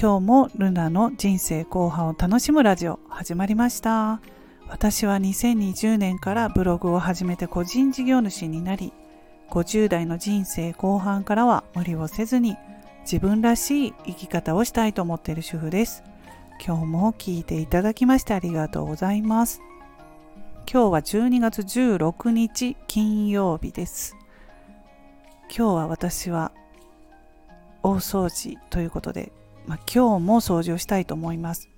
今日もルナの人生後半を楽しむラジオ始まりました。私は2020年からブログを始めて個人事業主になり50代の人生後半からは無理をせずに自分らしい生き方をしたいと思っている主婦です。今日も聞いていただきましてありがとうございます。今日は12月16日金曜日です。今日は私は大掃除ということで、まあ、今日も掃除をしたいと思います。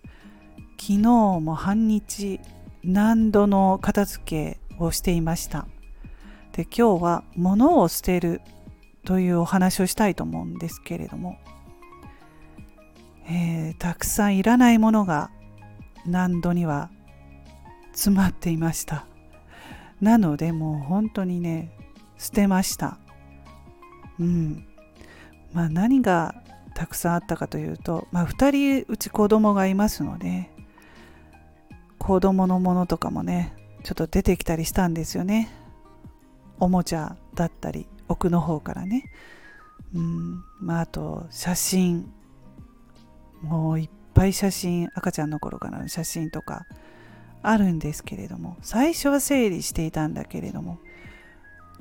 昨日も半日何度の片付けをしていました。で今日は物を捨てるというお話をしたいと思うんですけれども、えー、たくさんいらないものが何度には詰まっていました。なのでもう本当にね捨てました。うん。まあ何がたくさんあったかというと、まあ、2人うち子供がいますので子供のものとかもねちょっと出てきたりしたんですよね。おもちゃだったり奥の方からね。うんまああと写真。もういっぱい写真赤ちゃんの頃からの写真とかあるんですけれども最初は整理していたんだけれども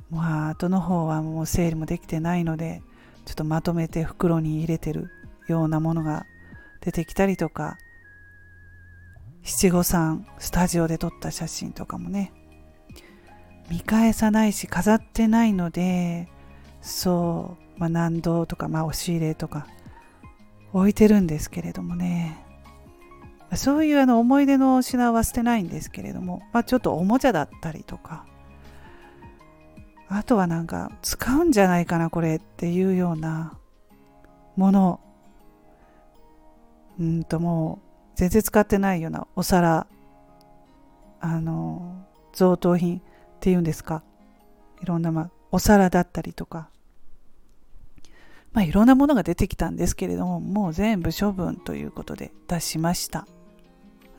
まあ後の方はもう整理もできてないのでちょっとまとめて袋に入れてるようなものが出てきたりとか。七五三スタジオで撮った写真とかもね。見返さないし飾ってないのでそう、まあ、何度とか、まあ、押し入れとか置いてるんですけれどもね。そういうあの思い出の品は捨てないんですけれども、まあ、ちょっとおもちゃだったりとか。あとはなんか使うんじゃないかなこれっていうようなもの。うんともう全然使ってないようなお皿。あの贈答品っていうんですか。いろんな、まあ、お皿だったりとか。まあいろんなものが出てきたんですけれどももう全部処分ということで出しました。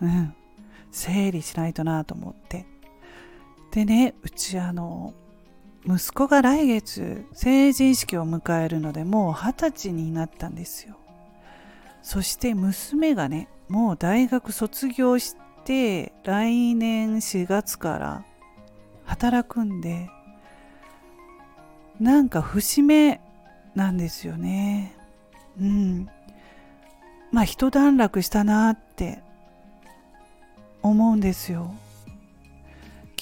うん、整理しないとなと思って。でね、うちあの、息子が来月成人式を迎えるのでもう二十歳になったんですよ。そして娘がね、もう大学卒業して来年4月から働くんで、なんか節目なんですよね。うん。まあ一段落したなって思うんですよ。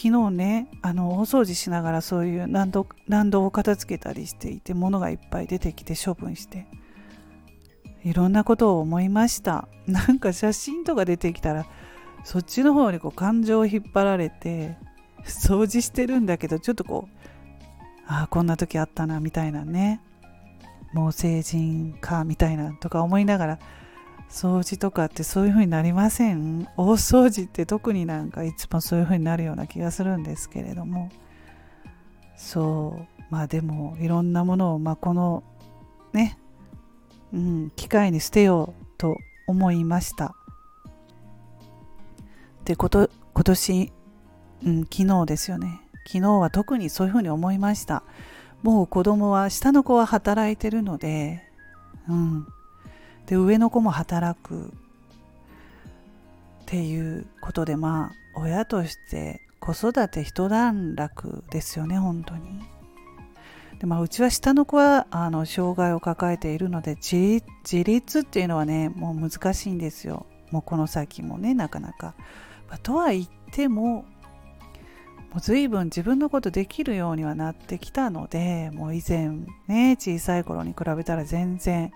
昨日ねあの大掃除しながらそういうランドランドを片付けたりしていて物がいっぱい出てきて処分していろんなことを思いました。なんか写真とか出てきたらそっちの方にこう感情を引っ張られて掃除してるんだけどちょっとこうああこんな時あったなみたいなね。もう成人かみたいなとか思いながら掃除とかってそういう風になりません？大掃除って特になんかいつもそういう風になるような気がするんですけれども。そう。まあでもいろんなものを、まあ、このね、うん、機会に捨てようと思いました。でこと今年、うん、昨日ですよね。昨日は特にそういうふうに思いました。もう子供は下の子は働いてるのでうん。で上の子も働くっていうことでまあ親として子育て一段落ですよね本当に。でまあ、うちは下の子はあの障害を抱えているので自立っていうのはねもう難しいんですよもうこの先もねなかなか。まあ、とは言ってももう随分自分のことできるようにはなってきたのでもう以前ね小さい頃に比べたら全然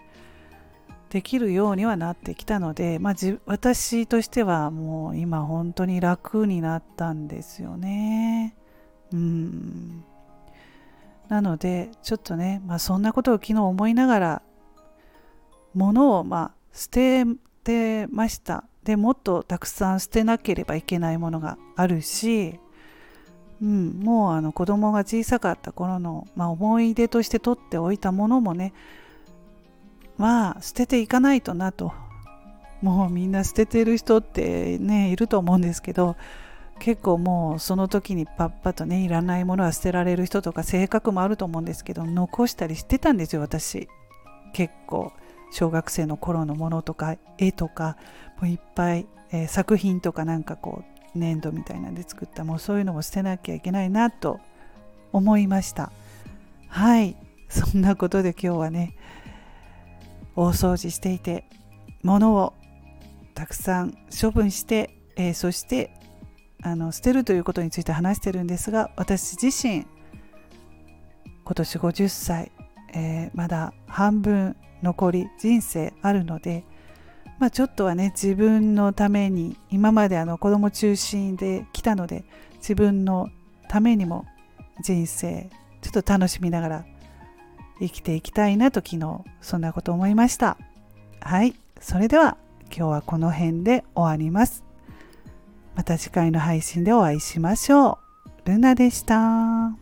できるようにはなってきたので、まあ、私としてはもう今本当に楽になったんですよね。うんなのでちょっとね、まあ、そんなことを昨日思いながら物をま捨ててました。でもっとたくさん捨てなければいけないものがあるし、うん、もうあの子供が小さかった頃の、まあ、思い出として取っておいたものもねまあ捨てていかないとなと。もうみんな捨ててる人ってねいると思うんですけど結構もうその時にパッパとねいらないものは捨てられる人とか性格もあると思うんですけど残したりしてたんですよ私。結構小学生の頃のものとか絵とかもういっぱい、えー、作品とかなんかこう粘土みたいなんで作ったもうそういうのも捨てなきゃいけないなと思いました。はい。そんなことで今日はね大掃除していて物をたくさん処分して、えー、そしてあの捨てるということについて話してるんですが私自身今年50歳、えー、まだ半分残り人生あるので、まあ、ちょっとはね自分のために今まであの子供中心で来たので自分のためにも人生ちょっと楽しみながら生きていきたいなと昨日そんなこと思いました。はい。それでは今日はこの辺で終わります。また次回の配信でお会いしましょう。ルナでした。